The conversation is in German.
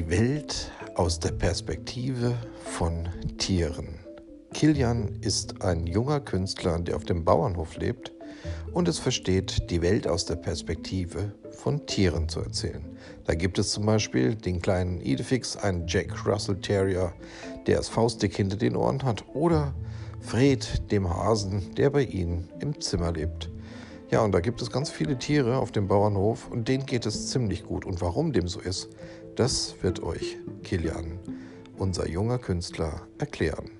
Die Welt aus der Perspektive von Tieren. Kilian ist ein junger Künstler, der auf dem Bauernhof lebt und es versteht, die Welt aus der Perspektive von Tieren zu erzählen. Da gibt es zum Beispiel den kleinen Idefix, einen Jack Russell Terrier, der es faustdick hinter den Ohren hat, oder Fred, dem Hasen, der bei ihnen im Zimmer lebt. Ja, und da gibt es ganz viele Tiere auf dem Bauernhof und denen geht es ziemlich gut. Und warum dem so ist, das wird euch Kilian, unser junger Künstler, erklären.